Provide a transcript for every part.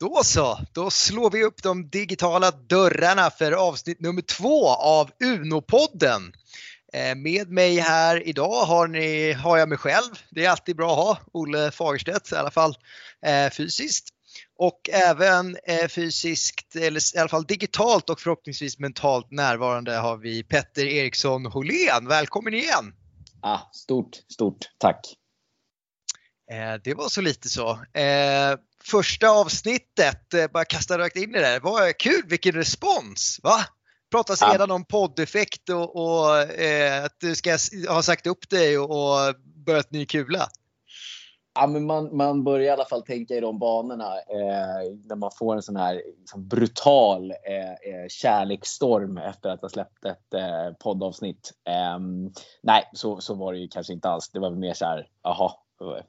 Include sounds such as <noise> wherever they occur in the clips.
Då så, då slår vi upp de digitala dörrarna för avsnitt nummer två av Uno-podden. Eh, med mig här idag har, ni, har jag mig själv. Det är alltid bra att ha Olle Fagerstedt i alla fall eh, fysiskt. Och även eh, fysiskt, eller i alla fall digitalt och förhoppningsvis mentalt närvarande har vi Petter Eriksson Holén. Välkommen igen! Ah, stort, stort tack! det var så lite så första avsnittet, eh, bara kasta rakt in i det. Vad kul, vilken respons! Va? Pratas ja. redan om poddeffekt och, och eh, att du ska ha sagt upp dig och, och börjat ny kula. Ja, men man, man börjar i alla fall tänka i de banorna eh, när man får en sån här liksom, brutal eh, eh kärleksstorm efter att ha släppt ett eh, poddavsnitt. Eh, nej, så, så var det ju kanske inte alls. Det var mer så här, jaha, Eh,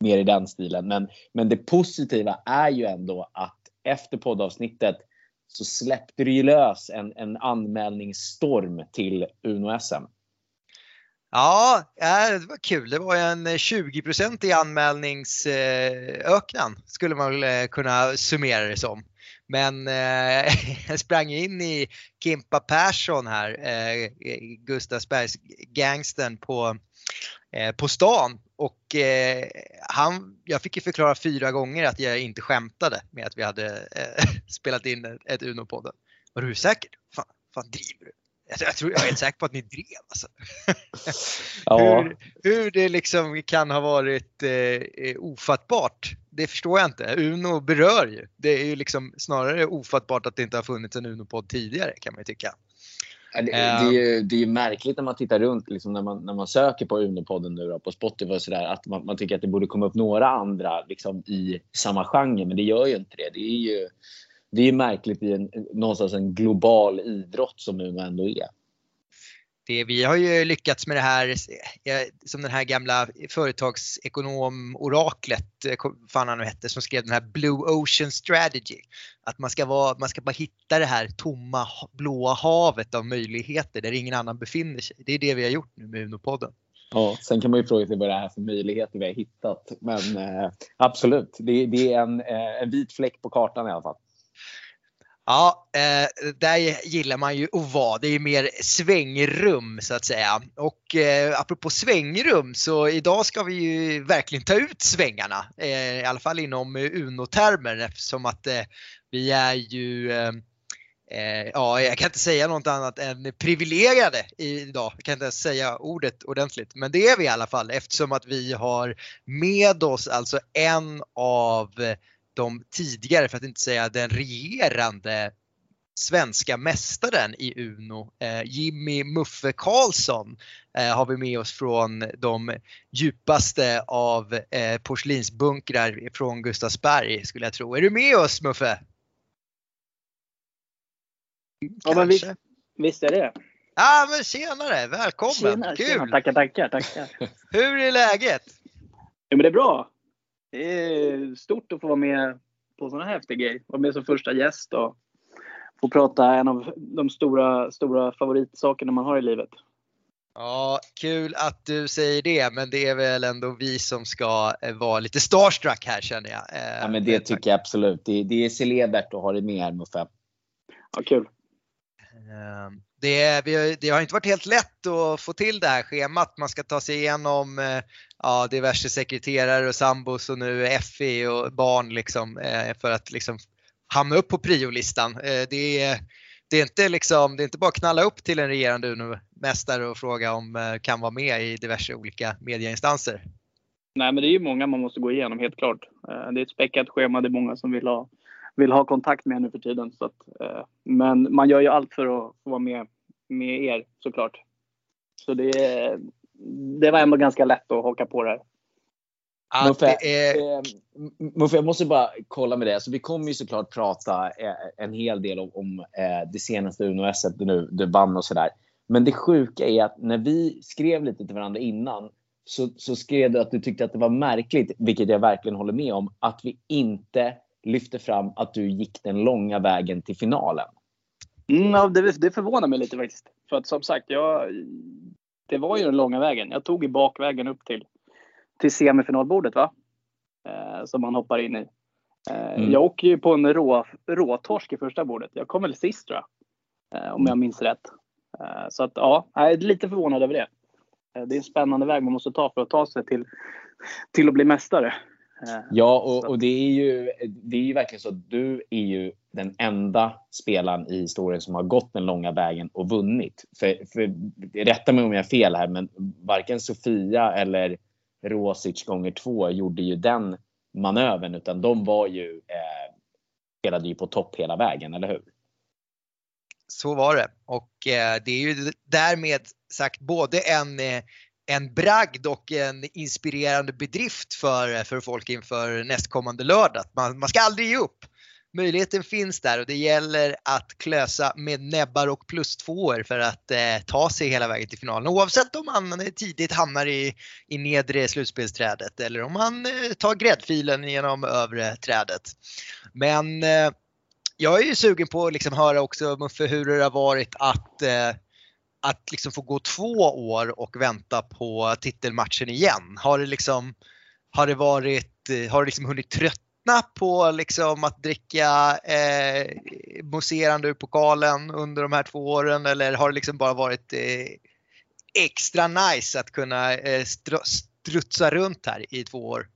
mer i den stilen. Men, men det positiva är ju ändå att efter poddavsnittet så släppte det ju lös en, en anmälningsstorm till Uno-SM. Ja, det var kul. Det var en 20% i anmälningsöknan skulle man väl eh, kunna summera det som. Men eh, <laughs> jag sprang in i Kimpa Persson här, eh, Gustavsbergs gangsten på, på stan och eh, han, jag fick ju förklara fyra gånger att jag inte skämtade med att vi hade eh, <laughs> spelat in ett, ett Uno-podden. Var du säker? Fan, fan driver du? Jag, jag, tror, jag är helt säker på att ni drev alltså. <laughs> ja. hur, hur det liksom kan ha varit eh, ofattbart, det förstår jag inte. Uno berör ju. Det är ju liksom snarare ofattbart att det inte har funnits en Uno-podd tidigare kan man ju tycka. Det, det, är ju, det är märkligt när man tittar runt, liksom när, man, när man söker på Unipodden nu då, på Spotify och sådär, att man, man, tycker att det borde komma upp några andra liksom, i samma genre, men det gör ju inte det. Det är ju det är märkligt i en, någonstans en global idrott som Uno ändå är det, vi har ju lyckats med det här som den här gamla företagsekonom-oraklet, eh, fan han nu hette, som skrev den här Blue Ocean Strategy. Att man ska, vara, man ska bara hitta det här tomma blåa havet av möjligheter där ingen annan befinner sig. Det är det vi har gjort nu med Unopodden. Ja, sen kan man ju fråga sig vad det är för möjligheter vi har hittat. Men eh, absolut, det, det är en, eh, en vit fläck på kartan i alla fall. Ja, eh, där gillar man ju att vara. Det är mer svängrum så att säga. Och eh, apropå svängrum så idag ska vi ju verkligen ta ut svängarna. Eh, I alla fall inom Uno-termer eftersom att eh, vi är ju eh, eh, ja, jag kan inte säga något annat än privilegierade idag. Jag kan inte ens säga ordet ordentligt. Men det är vi i alla fall eftersom att vi har med oss alltså en av de tidigare, för att inte säga den regerande svenska mästaren i Uno, eh, Jimmy Muffe Karlsson, eh, har vi med oss från de djupaste av eh, porslinsbunkrar från Gustavsberg skulle jag tro. Är du med oss Muffe? Ja, men visst, visst är det. Ja men tjenare, välkommen! Tjena, Kul! Tjena, tackar, tackar, tackar. <laughs> Hur är läget? Jo men det är bra det är stort att få vara med på sådana här häftiga grejer. Vara med som första gäst och få prata en av de stora, stora favoritsakerna man har i livet. Ja, kul att du säger det, men det är väl ändå vi som ska eh, vara lite starstruck här känner jag. Eh, ja, men det tycker jag absolut. Det, det är celebert att ha dig med här Muffe. Ja, kul. Ehm, det, det, har inte varit helt lätt att få till det här schemat. Man ska ta sig igenom eh, ja, diverse sekreterare och sambos och nu FI och barn liksom, eh, för att liksom hamna upp på priolistan. Eh, det, är, det, är inte liksom, det är inte bara att knalla upp till en regerande Uno-mästare och fråga om kan vara med i diverse olika medieinstanser. Nej, men det är ju många man måste gå igenom helt klart. Det är ett späckat schema. Det är många som vill ha vill ha kontakt med nu för tiden. Så att, eh, men man gör ju allt för att få vara med, med er såklart. Så det, det var ändå ganska lätt att haka på det här. Muffe, är... Muffe, jag måste bara kolla med det. Alltså, vi kommer ju såklart prata eh, en hel del om, om eh, det senaste Uno-SM nu, du vann och sådär. Men det sjuka är att när vi skrev lite till varandra innan så, så skrev du att du tyckte att det var märkligt, vilket jag verkligen håller med om, att vi inte lyfter fram att du gick den långa vägen till finalen. Mm, ja, det, det förvånar mig lite faktiskt. För att som sagt, jag, det var ju den långa vägen. Jag tog ju bakvägen upp till, till semifinalbordet va? Eh, som man hoppar in i. Mm. Jag åker ju på en rå, råtorsk i första bordet. Jag kom väl sist tror jag. Om jag minns rätt. Så att ja, jag är lite förvånad över det. Det är en spännande väg man måste ta för att ta sig till, till att bli mästare. Ja, och, och, det, är ju, det är ju verkligen så att du är ju den enda spelaren i historien som har gått den långa vägen och vunnit. För, för, rätta mig om jag har fel här, men varken Sofia eller Rosic gånger två gjorde ju den manövern, utan de var ju, eh, spelade ju på topp hela vägen, eller hur? Så var det och eh, det är ju därmed sagt både en eh, en bragd och en inspirerande bedrift för, för folk inför nästkommande lördag. Man, man ska aldrig ge upp. Möjligheten finns där och det gäller att klösa med näbbar och plus tvåor för att eh, ta sig hela vägen till finalen. Oavsett om man tidigt hamnar i, i nedre slutspelsträdet eller om man eh, tar gräddfilen genom övre trädet. Men eh, jag är ju sugen på att liksom höra också Muffe hur det har varit att eh, att liksom få gå två år och vänta på titelmatchen igen? Har det liksom, har det varit, eh, har det liksom hunnit tröttna på liksom att dricka eh, mousserande ur pokalen under de här två åren eller har det liksom bara varit eh, extra nice att kunna eh, strutsa runt här i två år?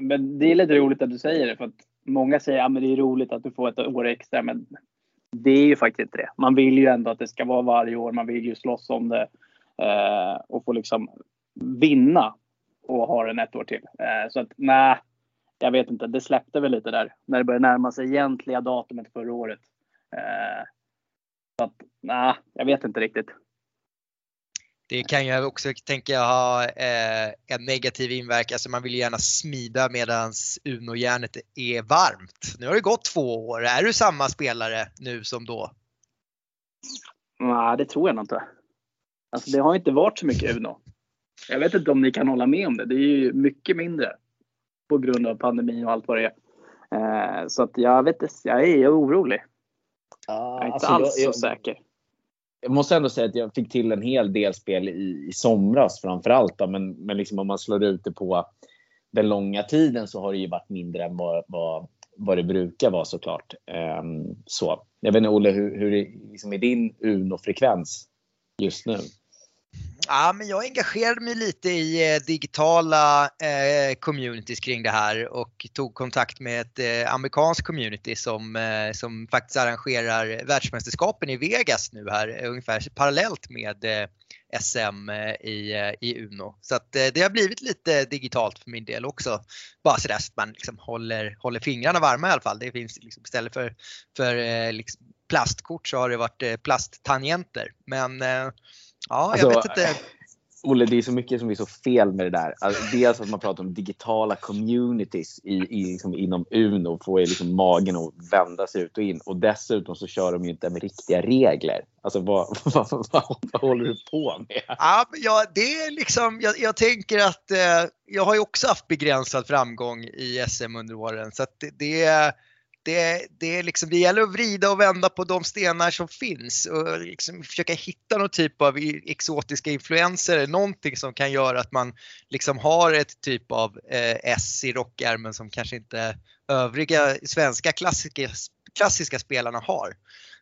Men det är lite roligt att du säger det för att många säger att ja, det är roligt att du får ett år extra men det är ju faktiskt inte det. Man vill ju ändå att det ska vara varje år. Man vill ju slåss om det eh, och få liksom vinna och ha den ett år till. Eh, så att nej, jag vet inte. Det släppte väl lite där när det började närma sig egentliga datumet förra året. Eh, så att nej, jag vet inte riktigt. Det kan ju också, tänker jag, ha eh, en negativ inverkan. Alltså man vill gärna smida medan Uno-järnet är varmt. Nu har det gått två år. Är du samma spelare nu som då? Nej, det tror jag inte. Alltså, det har inte varit så mycket Uno. Jag vet inte om ni kan hålla med om det. Det är ju mycket mindre på grund av pandemin och allt vad det är. Eh, så att jag vet jag är orolig. jag är inte alltså, alls jag, så säker jag måste ändå säga att jag fick till en hel del spel i, i somras framförallt. Men, men liksom om man slår ut det på den långa tiden så har det ju varit mindre än vad, vad, vad det brukar vara såklart. Um, så. Jag vet inte Olle, hur, hur liksom är din Uno-frekvens just nu? Ja, men jag engagerade mig lite i eh, digitala eh, communities kring det här och tog kontakt med ett eh, amerikanskt community som, eh, som faktiskt arrangerar världsmästerskapen i Vegas nu här eh, ungefär parallellt med eh, SM eh, i, eh, i Uno. Så att det har blivit lite digitalt för min del också. Bara sådär så att man liksom håller, håller fingrarna varma i alla fall. Det finns liksom, istället för, för liksom plastkort så har det varit plasttangenter. Men Ja, alltså, jag vet inte. <laughs> Olle, det är så mycket som är så fel med det där. Alltså, dels att man pratar om digitala communities i, i, liksom, inom Uno får ju liksom magen att vända sig ut och in. Och dessutom så kör de ju inte med riktiga regler. Alltså vad, <laughs> vad, vad, vad håller du på med? Ja, ja det är liksom, jag, jag tänker att eh, jag har ju också haft begränsad framgång i SM under åren. Så att det, det det, det, är liksom, det gäller att vrida och vända på de stenar som finns och liksom försöka hitta någon typ av exotiska influenser, någonting som kan göra att man liksom har ett typ av eh, S i rockärmen som kanske inte övriga svenska klassiska, klassiska spelarna har.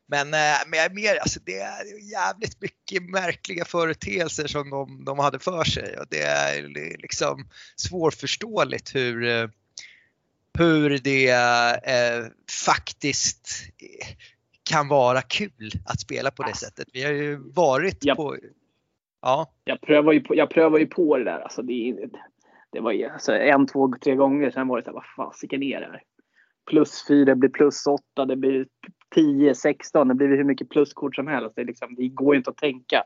Men, eh, men jag är mer, alltså det är jävligt mycket märkliga företeelser som de, de hade för sig och det är liksom svårförståeligt hur eh, hur det eh, faktiskt kan vara kul att spela på det sättet. Vi har ju varit jag, på... Ja. Jag prövar ju på, jag prövar ju på det där. Alltså det, det var alltså en, två, tre gånger. Sen var det så här, vad fasiken är det här? Plus fyra blir plus åtta, det blir 10, 16. Det blir hur mycket pluskort som helst. Det, liksom, det går ju inte att tänka.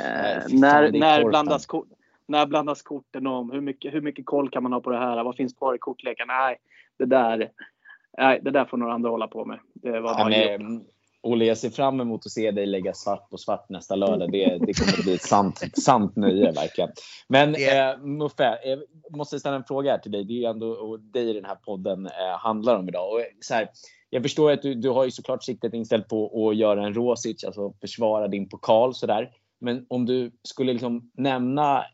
Eh, när, när, blandas kort, när blandas korten om? Hur mycket, hur mycket koll kan man ha på det här? Vad finns kvar i kortleken? Nej, det där, nej, det där får några andra hålla på med. Det var ja, men, Olle, jag ser fram emot att se dig lägga svart på svart nästa lördag. Det, det kommer att bli ett sant, sant nöje verkligen. Men eh, Muffe, jag måste ställa en fråga här till dig. Det är ju ändå dig den här podden eh, handlar om idag. Och, så här, jag förstår att du, du har ju såklart siktet inställt på att göra en Rosic, alltså försvara din pokal sådär. Men om du skulle liksom nämna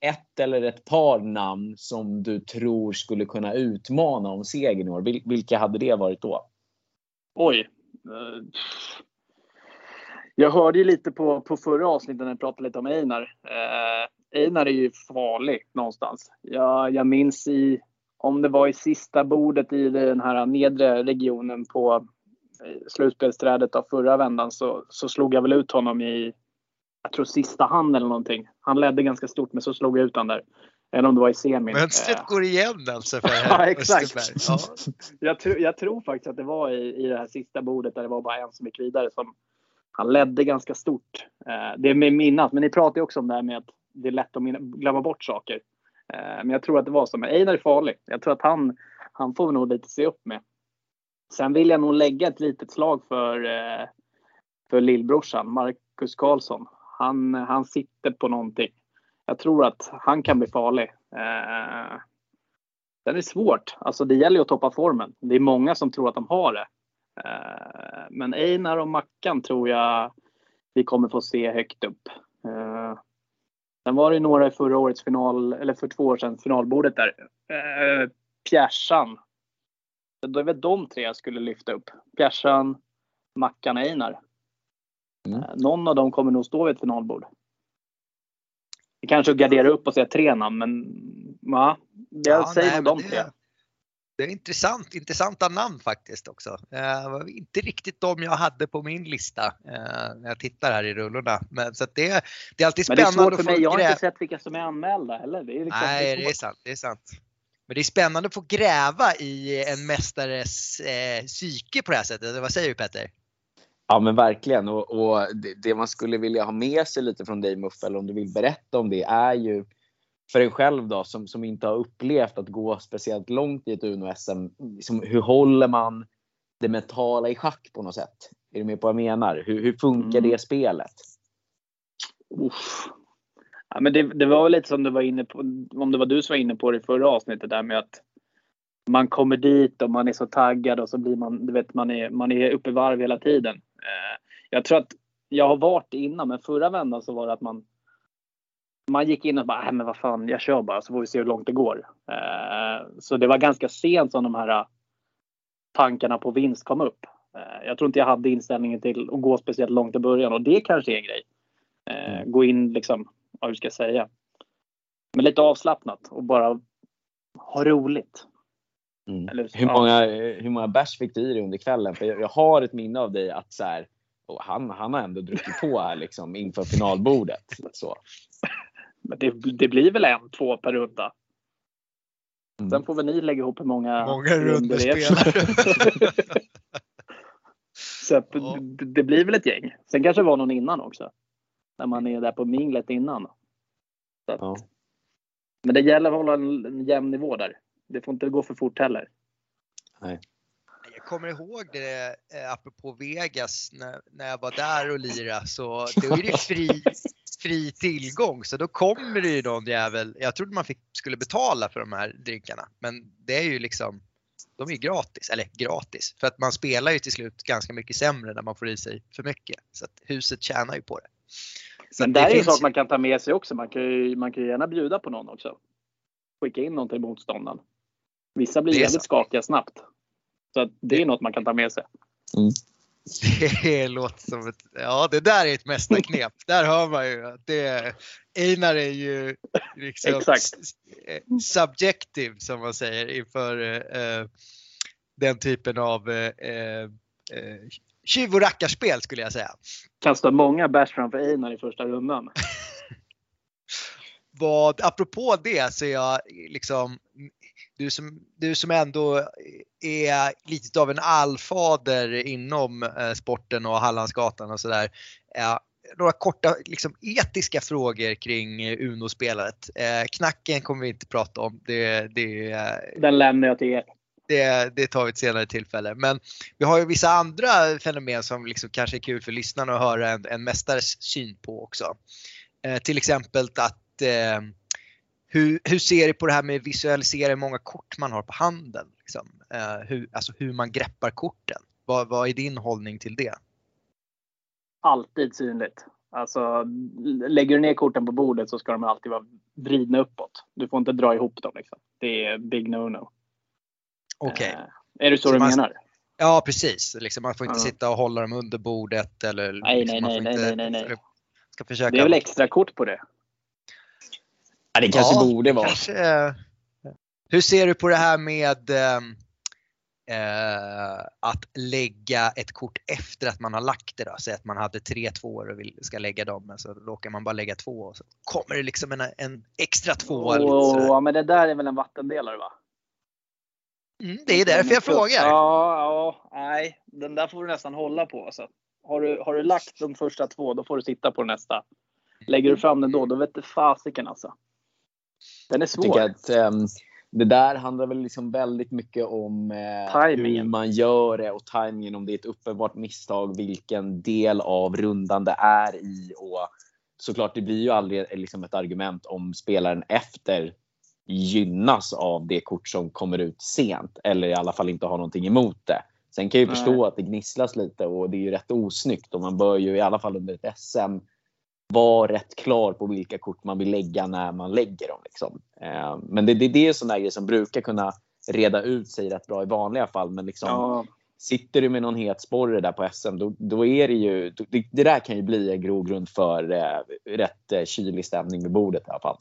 ett eller ett par namn som du tror skulle kunna utmana om segern i år, vilka hade det varit då? Oj. Eh, jag hörde ju lite på, på förra avsnittet när jag pratade lite om Einar. Eh, Einar är ju farlig någonstans. Jag, jag minns i, om det var i sista bordet i den här nedre regionen på eh, slutspelsträdet av förra vändan så, så slog jag väl ut honom i, jag tror sista hand eller någonting. Han ledde ganska stort men så slog jag ut honom där. Eller om det var i semin. Mönstret eh. går igen alltså för <laughs> Ja exakt. Ja. Jag, tr jag, tror faktiskt att det var i, i det här sista bordet där det var bara en som gick vidare som han ledde ganska stort. Eh, det är med minnas, men ni pratar ju också om det här med att det är lätt att glömma bort saker. Eh, men jag tror att det var så. Men Einar är farlig. Jag tror att han, han får nog lite se upp med. Sen vill jag nog lägga ett litet slag för, för lillbrorsan, Marcus Karlsson. Han, han sitter på någonting. Jag tror att han kan bli farlig. Eh, den är svårt. Alltså det gäller ju att toppa formen. Det är många som tror att de har det. Eh, men Einar och Mackan tror jag vi kommer få se högt upp. Eh, sen var det några i förra årets final, eller för två år sedan, finalbordet där. Eh, Pjärsan då är väl de tre jag skulle lyfta upp. Bjärsan, Mackan, och Einar. Mm. Eh, någon av dem kommer nog stå vid ett finalbord. Vi kanske garderar upp och säga tre namn, men ja, jag ja, säger nog de det, tre. Det är intressant, intressanta namn faktiskt också. Det var inte riktigt de jag hade på min lista eh, när jag tittar här i rullorna. Men, så det, det är alltid spännande. Men det är svårt för mig. Jag har inte sett vilka som är anmälda heller. Det är liksom, Nej, det är, sant. Det är sant. Men det är spännande att få gräva i en mästares eh, psyke på det här sättet. Vad säger du Petter? Ja men verkligen och, och det, det, man skulle vilja ha med sig lite från dig Muffe, eller om du vill berätta om det, är ju för en själv då som, som inte har upplevt att gå speciellt långt i ett Uno-SM. Liksom, hur håller man det mentala i schack på något sätt? Är du med på vad jag menar? Hur, hur funkar mm. det spelet? Uff. Ja, men det, det var väl lite som du var inne på, om det var du som var inne på det i förra avsnittet där med att man kommer dit och man är så taggad och så blir man, du vet, man är, man är uppe i varv hela tiden. Eh, jag tror att jag har varit innan, men förra vändan så var det att man man gick in och bara, äh, men vad fan, jag kör bara så får vi se hur långt det går. Eh, så det var ganska sent som de här tankarna på vinst kom upp. Eh, jag tror inte jag hade inställningen till att gå speciellt långt i början och det kanske är en grej. Mm. Gå in liksom vad ska jag säga. Men lite avslappnat och bara ha roligt. Mm. Eller, hur, många, hur många bärs fick du i dig under kvällen? För jag, jag har ett minne av dig att så här, han, han har ändå druckit på här liksom inför finalbordet. Så. Men det, det blir väl en, två per runda. Mm. Sen får väl ni lägga ihop hur många, många spelare. <laughs> Så att, ja. det, det, blir väl ett gäng. Sen kanske det var någon innan också när man är där på minglet innan. Att, ja. Men det gäller att hålla en, en jämn nivå där. Det får inte gå för fort heller. Nej. Jag kommer ihåg det eh, apropå Vegas när, när jag var där och lirade så då är det fri, fri tillgång så då kommer det ju någon jävel. Jag trodde man fick, skulle betala för de här drinkarna men det är ju liksom de är ju gratis, eller gratis, för att man spelar ju till slut ganska mycket sämre när man får i sig för mycket. Så att huset tjänar ju på det. Så Men det, är ju en sak man kan ta med sig också. Man kan ju, man kan ju gärna bjuda på någon också. Skicka in någon till motståndaren. Vissa blir jävligt skakiga snabbt. Så det, det är något man kan ta med sig. Mm. <laughs> Det låter som ett, ja det där är ett mästarknep. där hör man ju att det, Einar är ju liksom Exakt. subjective som man säger inför eh, den typen av eh, eh, tjuv och rackarspel skulle jag säga. Kastar många bärs framför Einar i första rundan. <laughs> Vad, apropå det så är jag liksom, du som, du som ändå är lite av en allfader inom eh, sporten och Hallandsgatan och sådär. Eh, några korta liksom, etiska frågor kring Uno-spelandet. Eh, knacken kommer vi inte prata om. Det, det, Den lämnar jag till er det, det tar vi ett senare tillfälle. Men vi har ju vissa andra fenomen som liksom kanske är kul för lyssnarna att höra en, en mästares syn på också. Eh, till exempel att eh, hur, hur ser du på det här med att visualisera hur många kort man har på handen? Liksom? Eh, hur, alltså hur man greppar korten. Vad, vad är din hållning till det? Alltid synligt. Alltså, lägger du ner korten på bordet så ska de alltid vara vridna uppåt. Du får inte dra ihop dem. Liksom. Det är big no-no. Okej. Eh, är det så, Så du man- menar? Ja precis, liksom, man får inte Ja. sitta och hålla dem under bordet eller Nej, liksom, nej, man nej, får nej, inte, nej, nej, nej. Ska försöka Det är väl extra kort på det? Ja, det kanske Ja, borde vara. Kanske, hur ser du på det här med ehm, eh, att lägga ett kort efter att man har lagt det? Då? Säg att man hade tre tvåor och vill, ska lägga dem, men så råkar man bara lägga två och så kommer det liksom en, en extra tvåa. lite sådär. Åh, men det där är väl en vattendelare va? Mm, det är därför jag frågar. Ja, ja, nej. Den där får du nästan hålla på. Alltså. Har, du, har du lagt de första två, då får du sitta på nästa. Lägger du fram den då, då vet du fasiken alltså. Den är Jag svår. att ehm, det där handlar väl liksom väldigt mycket om eh, hur man gör det och timingen. Om det är ett uppenbart misstag, vilken del av rundan det är i. Och såklart, det blir ju aldrig eh, liksom ett argument om spelaren efter gynnas av det kort som kommer ut sent eller i alla fall inte har någonting emot det. Sen kan jag ju Nej. förstå att det gnisslas lite och det är ju rätt osnyggt och man bör ju i alla fall under ett SM vara rätt klar på vilka kort man vill lägga när man lägger dem. Liksom. Eh, Men det, det, det är sådana grejer som brukar kunna reda ut sig rätt bra i vanliga fall. Men liksom, Ja, sitter du med någon het sporre där på SM, då, då är det ju... då- Det, det där kan ju bli en grogrund för eh, rätt eh, kylig stämning vid bordet i alla fall.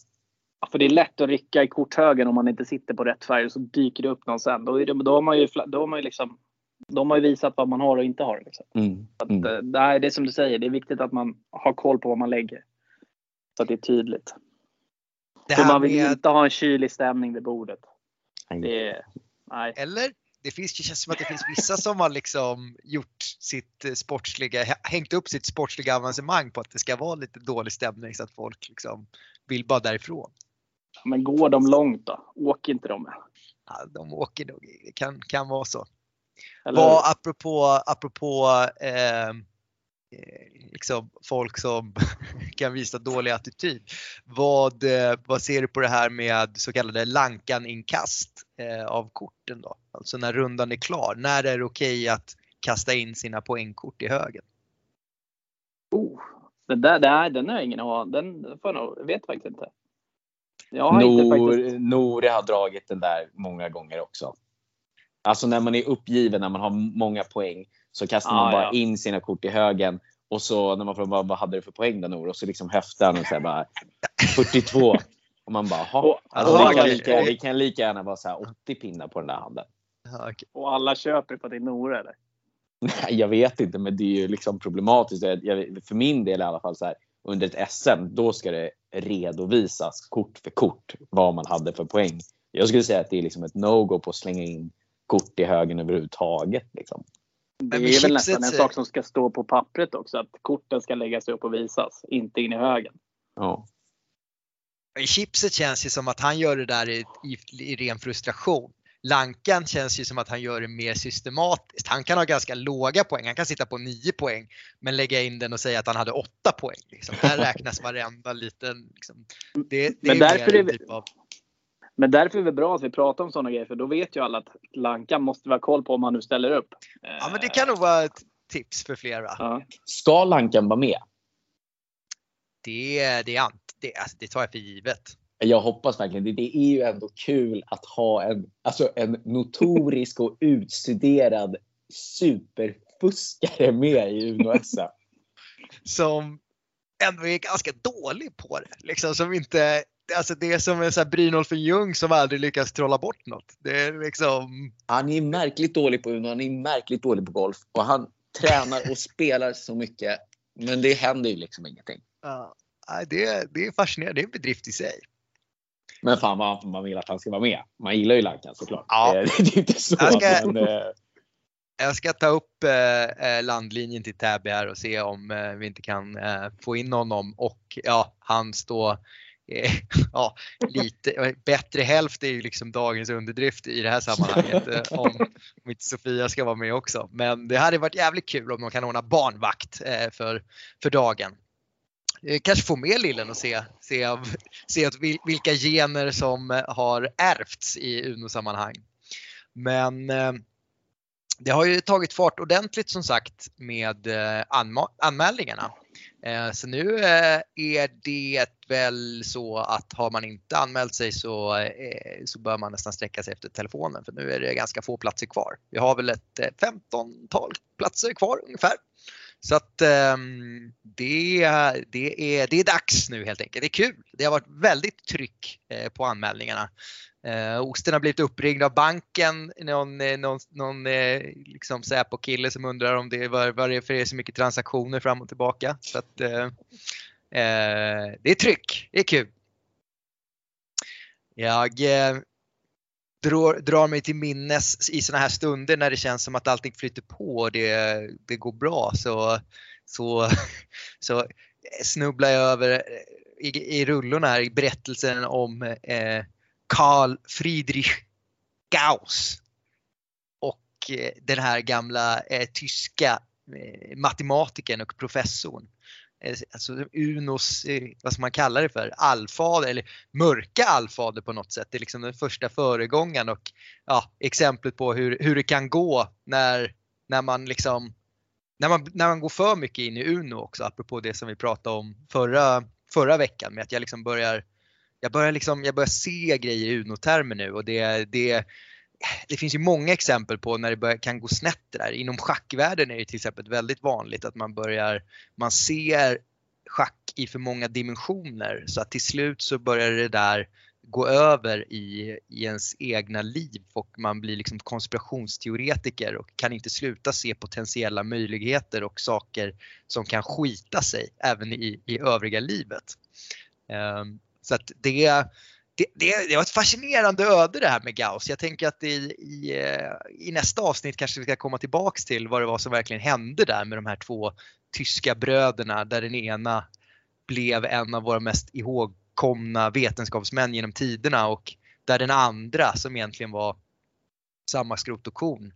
för det är lätt att rycka i korthögen om man inte sitter på rätt färg och så dyker det upp någon sen. Då, är det, då har man ju, då har man ju liksom de har ju visat vad man har och inte har. Liksom. Mm. Att, Mm. eh, nej, det är som du säger, det är viktigt att man har koll på vad man lägger. Så att det är tydligt. Det här man vill med, inte ha en kylig stämning vid bordet. Det är, nej. eller? Det, finns, det känns som att det finns vissa som har liksom gjort sitt sportsliga, hängt upp sitt sportsliga avancemang på att det ska vara lite dålig stämning så att folk liksom vill bara därifrån. Men går de långt då? Åker inte de med? Ja, de åker nog, det kan, kan vara så. Eller Vad, apropå, apropå eh, liksom folk som <laughs> kan visa dålig attityd. Vad, eh, vad ser du på det här med så kallade Lankan-inkast eh, av korten då? Alltså när rundan är klar. När är det okej att kasta in sina poängkort i högen? Oh, den där, den har jag ingen aning Den får jag nog, vet faktiskt inte. Jag har inte Nor, faktiskt. Nore har dragit den där många gånger också. Alltså när man är uppgiven, när man har många poäng, så kastar man Ah, bara ja. in sina kort i högen. Och så när man frågar vad, vad hade du för poäng då Nor? Och så liksom höftar han och säger bara 42. Och man bara, Och, ha. Alltså, och, det, kan lika, det kan lika gärna vara så här 80 pinnar på den där handen. Och alla köper för att det är Nora eller? Nej, jag vet inte, men det är ju liksom problematiskt. Jag, jag, för min del i alla fall så här, under ett SM, då ska det redovisas kort för kort vad man hade för poäng. Jag skulle säga att det är liksom ett no-go på att slänga in kort i högen överhuvudtaget. Liksom. Det är väl nästan en sak som ska stå på pappret också. Att korten ska läggas upp och visas. Inte in i högen. Ja. I chipset känns det som att han gör det där i, i, i ren frustration. Lankan känns ju som att han gör det mer systematiskt. Han kan ha ganska låga poäng. Han kan sitta på 9 poäng men lägga in den och säga att han hade 8 poäng. Liksom. Där räknas varenda liten... Liksom. Det, det Men är därför är typ av... Men därför är det bra att vi pratar om sådana grejer. För då vet ju alla att Lanka måste vara koll på om han nu ställer upp. Ja men det kan nog vara ett tips för flera. Ja. Ska Lankan vara med? Det, det, det, alltså, det tar jag för givet. Jag hoppas verkligen det. Det är ju ändå kul att ha en, alltså en notorisk och utstuderad superfuskare med i Uno-SM. <laughs> Som ändå är ganska dålig på det. Liksom, som inte, alltså det är som en sån här Brynolf Ljung som aldrig lyckas trolla bort något. Det är liksom... Han är märkligt dålig på Uno, han är märkligt dålig på golf och han tränar och spelar så mycket. Men det händer ju liksom ingenting. Ja, det, det är fascinerande. Det är en bedrift i sig. Men fan vad man vill att han ska vara med. Man gillar ju Lankan såklart. Ja. Eh, <laughs> Det är inte så. Jag ska- Men, eh, Jag ska ta upp eh, eh, landlinjen till Täby här och se om eh, vi inte kan eh, få in honom och ja, han står eh, <laughs> ja, lite bättre hälft är ju liksom dagens underdrift i det här sammanhanget <laughs> eh, om, om inte Sofia ska vara med också. Men det hade varit jävligt kul om de kan ordna barnvakt eh, för, för dagen. Eh, Kanske få med lillen och se, se, <laughs> se vilka gener som eh, har ärvts i Uno-sammanhang. Men eh, det har ju tagit fart ordentligt som sagt med anmälningarna. Eh, så nu eh, är det väl så att har man inte anmält sig så, eh, så bör man nästan sträcka sig efter telefonen för nu är det ganska få platser kvar. Vi har väl ett 15-tal platser kvar ungefär. Så att ehm, det, det, är, det är dags nu helt enkelt. Det är kul. Det har varit väldigt tryck eh, på anmälningarna. Eh, Osten har blivit uppringd av banken, någon, eh, någon, någon eh, liksom Säpo-kille som undrar om det var, var det för är så mycket transaktioner fram och tillbaka. Så att, eh, eh det är tryck, det är kul. Jag eh, drar, drar mig till minnes i sådana här stunder när det känns som att allting flyter på och det, det går bra så, så, <laughs> så snubblar jag över eh, i, i rullorna här i berättelsen om eh, Karl Friedrich Gauss. Och eh, den här gamla eh, tyska eh, matematikern och professorn. Eh, alltså Unos, eh, vad ska man kalla det för, allfader eller mörka allfader på något sätt. Det är liksom den första föregångaren och ja, exemplet på hur, hur det kan gå när, när man liksom när man, när man går för mycket in i Uno också, apropå det som vi pratade om förra, förra veckan med att jag liksom börjar jag börjar, liksom, jag börjar se grejer i Uno-termer nu och det, det, det finns ju många exempel på när det börjar, kan gå snett det där. Inom schackvärlden är det till exempel väldigt vanligt att man börjar, man ser schack i för många dimensioner så att till slut så börjar det där gå över i, i ens egna liv och man blir liksom konspirationsteoretiker och kan inte sluta se potentiella möjligheter och saker som kan skita sig även i, i övriga livet. Um, så att det, det, det, det var ett fascinerande öde det här med Gauss. Jag tänker att i, i, eh, i, nästa avsnitt kanske vi ska komma tillbaks till vad det var som verkligen hände där med de här två tyska bröderna där den ena blev en av våra mest ihågkomna vetenskapsmän genom tiderna och där den andra som egentligen var samma skrot och korn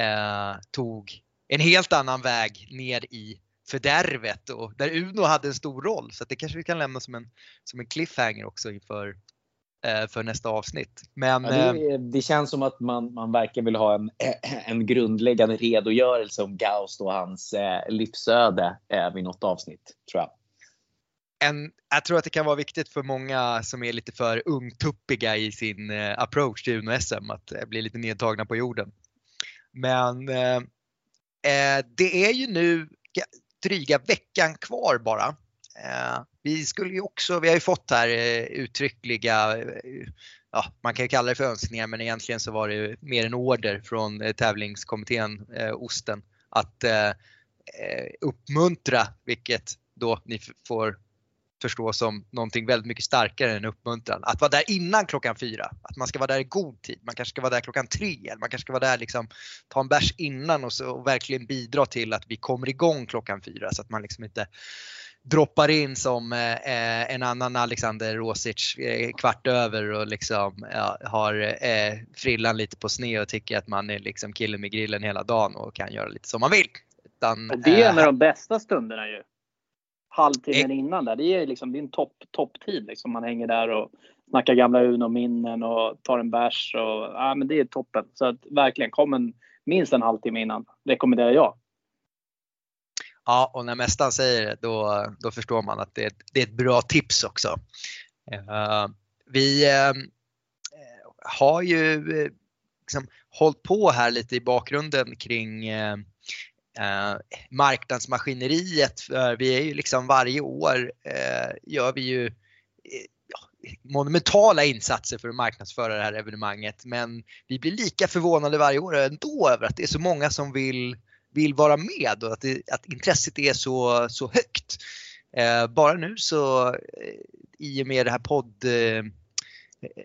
eh, tog en helt annan väg ner i fördärvet och där Uno hade en stor roll. Så det kanske vi kan lämna som en, som en cliffhanger också inför för nästa avsnitt. Men, ja, det, eh, det, känns som att man, man verkar vill ha en, <clears throat> en grundläggande redogörelse om Gauss och hans eh, livsöde eh, vid något avsnitt, tror jag. En, jag tror att det kan vara viktigt för många som är lite för ungtuppiga i sin eh, approach till Uno-SM att eh, bli lite nedtagna på jorden. Men eh, det är ju nu dryga veckan kvar bara. Eh, vi skulle ju också, vi har ju fått här eh, uttryckliga, eh, ja, man kan ju kalla det för önskningar men egentligen så var det mer en order från tävlingskommittén Osten att uppmuntra, vilket då ni får förstå som någonting väldigt mycket starkare än uppmuntran. Att vara där innan klockan fyra. Att man ska vara där i god tid. Man kanske ska vara där klockan tre. Eller man kanske ska vara där liksom, ta en bärs innan och, så, och verkligen bidra till att vi kommer igång klockan fyra så att man liksom inte droppar in som eh, en annan Alexander Rosic eh, kvart över och liksom ja, har eh, frillan lite på sned och tycker att man är liksom killen med grillen hela dagen och kan göra lite som man vill. Utan, det är en av de bästa stunderna ju halvtimmen innan där. Det är, liksom, det är en topp topptid. Liksom. Man hänger där och snackar gamla Uno-minnen och tar en bärs. Och, ja, men det är toppen. Så att, verkligen, kom en, minst en halvtimme innan rekommenderar jag. Ja, och när mästaren säger det då, då förstår man att det är, det är ett bra tips också. Uh, vi uh, har ju uh, liksom, hållit på här lite i bakgrunden kring eh, marknadsmaskineriet. För vi är ju liksom varje år eh, gör vi ju eh, monumentala insatser för att marknadsföra det här evenemanget. Men vi blir lika förvånade varje år ändå över att det är så många som vill, vill vara med och att, det, att intresset är så, så högt. Eh, bara nu så eh, i och med det här podd eh,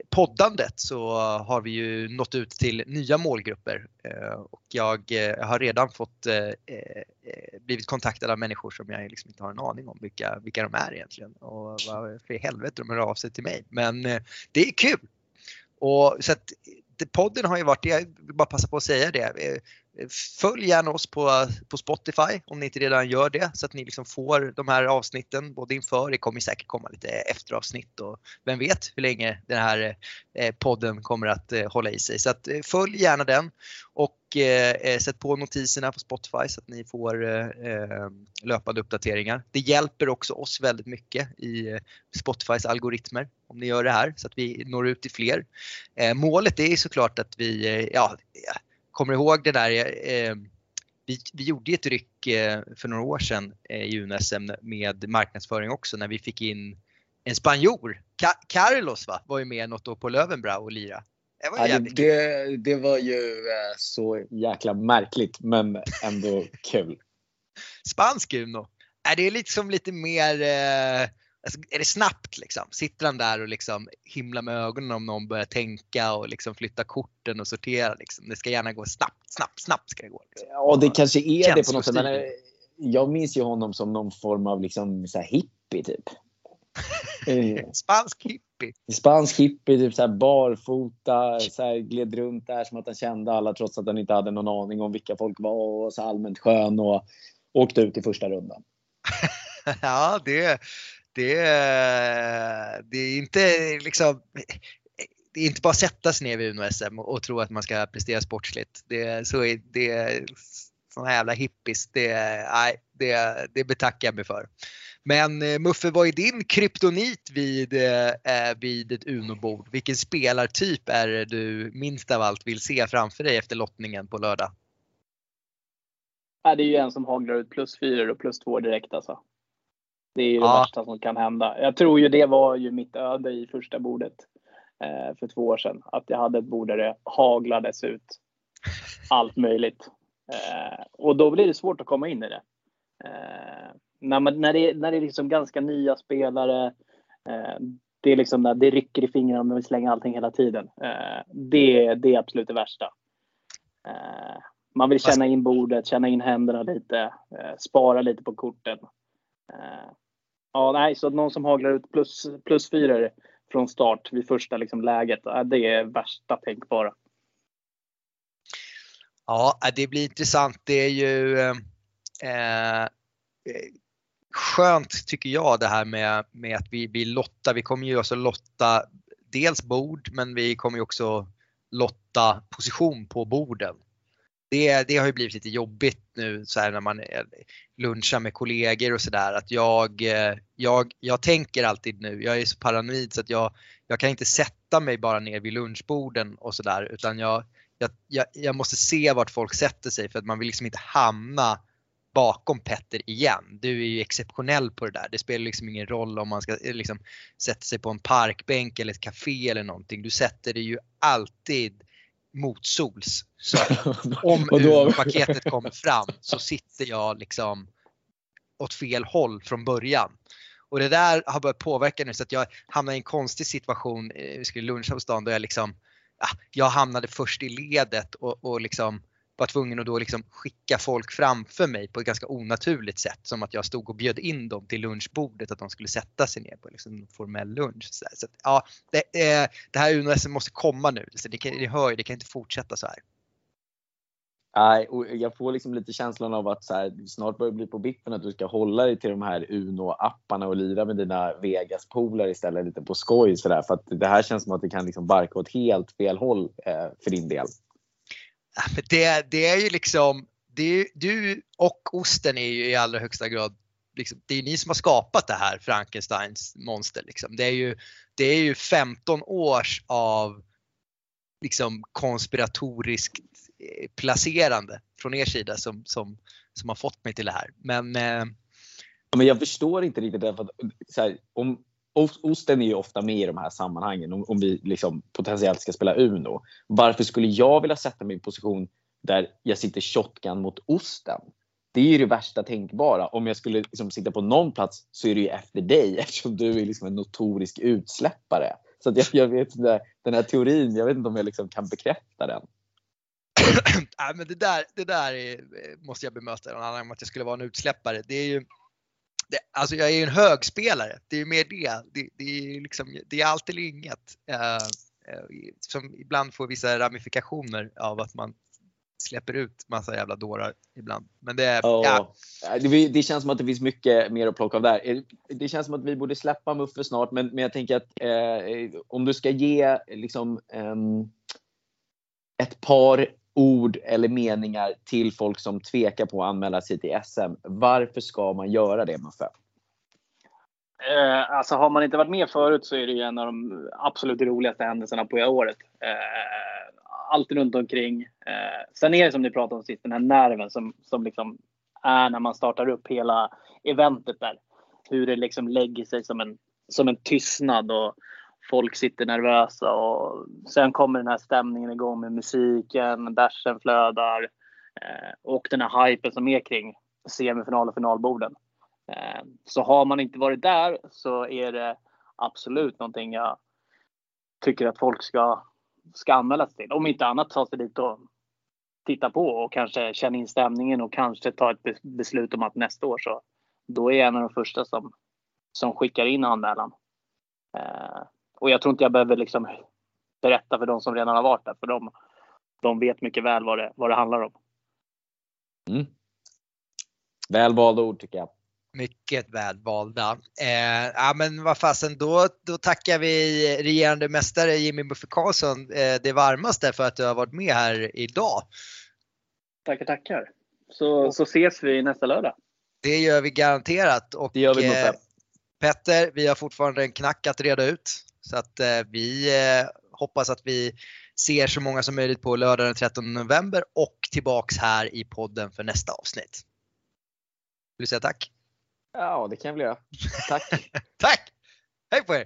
poddandet så har vi ju nått ut till nya målgrupper eh, och jag eh, har redan fått eh, eh blivit kontaktad av människor som jag liksom inte har en aning om vilka, vilka de är egentligen och vad för helvete de hör av sig till mig. Men eh, det är kul! Och så att podden har ju varit, jag vill bara passa på att säga det, eh, följ gärna oss på, på Spotify om ni inte redan gör det så att ni liksom får de här avsnitten både inför, det kommer säkert komma lite efteravsnitt och vem vet hur länge den här eh, podden kommer att eh, hålla i sig. Så att eh, följ gärna den och sätt på notiserna på Spotify så att ni får löpande uppdateringar. Det hjälper också oss väldigt mycket i Spotifys algoritmer om ni gör det här så att vi når ut till fler. Målet är såklart att vi, ja, kommer ihåg det där, eh, vi, vi gjorde ett ryck eh, för några år sedan eh, i UNSM med marknadsföring också när vi fick in en spanjor. Ka Carlos va? var ju med något år på Lövenbrau och lira. Det var, ja, det, det, var ju eh, så jäkla märkligt men ändå kul. Spansk Uno. Är det liksom lite mer eh, Alltså, är det snabbt liksom? Sitter han där och liksom himlar med ögonen om någon börjar tänka och liksom flytta korten och sortera liksom. Det ska gärna gå snabbt, snabbt, snabbt ska det gå. Liksom. Ja, det kanske är det på något sätt. Men eh, jag minns ju honom som någon form av liksom så hippie typ. <laughs> Spansk hippie. Spansk hippie, typ så här barfota, så här gled runt där som att han kände alla trots att han inte hade någon aning om vilka folk var och så allmänt skön och åkte ut i första rundan. <laughs> ja, det, det, det är inte liksom det är inte bara att sätta sig ner vid Uno-SM och, och, tro att man ska prestera sportsligt. Det, så är, det, sådana jävla hippies, det, nej, det, det betackar jag mig för. Men eh, Muffe, vad är din kryptonit vid, eh, vid ett Uno-bord? Vilken spelartyp är det du minst av allt vill se framför dig efter lottningen på lördag? det är ju en som haglar ut plus fyra och plus två direkt alltså. Det är ju det ja. värsta som kan hända. Jag tror ju det var ju mitt öde i första bordet eh, för två år sedan. Att jag hade ett bord där det haglades ut allt möjligt. Eh, och då blir det svårt att komma in i det. Eh, när, man, när, det när det är liksom ganska nya spelare. Eh, det är liksom när det rycker i fingrarna och man vill slänga allting hela tiden. Eh, det, det är absolut det värsta. Eh, man vill känna in bordet, känna in händerna lite, spara lite på korten. Ja, nej, så någon som haglar ut plus, plus fyra från start vid första liksom, läget, det är värsta tänkbara. Ja, det blir intressant. Det är ju eh, eh, skönt tycker jag det här med, med att vi, vi lottar. Vi kommer ju alltså lotta dels bord men vi kommer ju också lotta position på borden det, det har ju blivit lite jobbigt nu så här när man lunchar med kollegor och sådär att jag, eh, jag, jag tänker alltid nu, jag är så paranoid så att jag, jag kan inte sätta mig bara ner vid lunchborden och sådär utan jag, jag, jag, måste se vart folk sätter sig för att man vill liksom inte hamna bakom Petter igen. Du är ju exceptionell på det där. Det spelar liksom ingen roll om man ska eh, liksom sätta sig på en parkbänk eller ett café eller någonting. Du sätter dig ju alltid motsols. Så <laughs> om paketet kommer fram så sitter jag liksom åt fel håll från början. Och det där har börjat påverka nu så att jag hamnar i en konstig situation, eh, vi skulle luncha på stan, då jag liksom, ja, jag hamnade först i ledet och, och liksom var tvungen att då liksom skicka folk framför mig på ett ganska onaturligt sätt. Som att jag stod och bjöd in dem till lunchbordet att de skulle sätta sig ner på liksom en formell lunch. Så, så att, ja, det, eh, det här UNO-SM måste komma nu. Så det, kan, det hör ju, det kan inte fortsätta så här. Nej, och jag får liksom lite känslan av att så här, snart börjar det bli på bippen att du ska hålla dig till de här Uno-apparna och lira med dina Vegas-polare istället lite på skoj. Så där, för att det här känns som att det kan liksom barka åt helt fel håll eh, för din del. Det, det är ju liksom, det, du och osten är ju i allra högsta grad Liksom, det är ni som har skapat det här Frankensteins monster. Liksom. Det, är ju, det är ju 15 års av liksom, konspiratoriskt eh, placerande från er sida som, som, som har fått mig till det här. Men, eh... men jag förstår inte riktigt det. För att, så här, om, Osten är ju ofta med i de här sammanhangen om, om vi liksom potentiellt ska spela Uno. Varför skulle jag vilja sätta mig i en position där jag sitter shotgun mot osten? Det är ju det värsta tänkbara. Om jag skulle liksom sitta på någon plats så är det ju efter dig <laughs> eftersom du är liksom en notorisk utsläppare. Så att jag, jag vet den här teorin, jag vet inte om jag liksom kan bekräfta den. <clears throat> Nej, men det där, det där är, eh, måste jag bemöta någon annan om att jag skulle vara en utsläppare. Det är ju det, alltså jag är ju en högspelare, det är ju mer det. Det, det, är, liksom, det är allt eller inget. Uh, som ibland får vissa ramifikationer av att man släpper ut massa jävla dårar ibland. Men det, Ja. ja. Det, det känns som att det finns mycket mer att plocka av där. Eh, Det känns som att vi borde släppa Muffe snart, men, men jag tänker att eh, om du ska ge liksom, ehm, ett par ord eller meningar till folk som tvekar på att anmäla sig till SM. Varför ska man göra det Muffe? Eh, alltså har man inte varit med förut så är det ju en av de absolut roligaste händelserna på året. Eh, allt runt omkring. Eh, sen är det som ni pratade om sist, den här nerven som, som liksom är när man startar upp hela eventet där. Hur det liksom lägger sig som en, som en tystnad och folk sitter nervösa och sen kommer den här stämningen igång med musiken, bärsen flödar eh, och den här hypen som är kring semifinal och finalborden. Eh, Så har man inte varit där så är det absolut någonting jag tycker att folk ska, ska anmäla sig till. Om inte annat ta sig dit och titta på och kanske känna in stämningen och kanske ta ett beslut om att nästa år så då är jag en av de första som, som skickar in anmälan. Eh, och jag tror inte jag behöver liksom berätta för de som redan har varit där för de, de vet mycket väl vad det, vad det handlar om. Mm. Väl valda ord tycker jag. Mycket välvalda. Eh, ja, men vad fasen, då, då tackar vi regerande mästare Jimmy Buffe Karlsson eh, det varmaste för att du har varit med här idag. Tackar, tackar. Så, så ses vi nästa lördag. Det gör vi garanterat. Och, Det gör vi eh. Petter, vi har fortfarande en knack att reda ut. Så att eh, vi eh, hoppas att vi ser så många som möjligt på lördag den 13 november och tillbaks här i podden för nästa avsnitt. Vill du säga tack? Ja, det kan jag väl göra. Tack. <laughs> Tack! Hej på er!